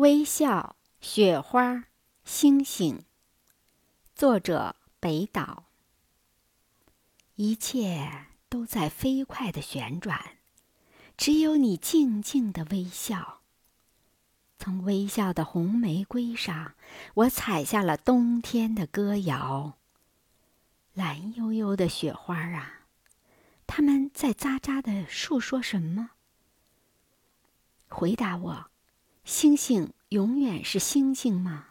微笑、雪花、星星。作者：北岛。一切都在飞快的旋转，只有你静静的微笑。从微笑的红玫瑰上，我采下了冬天的歌谣。蓝悠悠的雪花啊，它们在喳喳的诉说什么？回答我。星星永远是星星吗？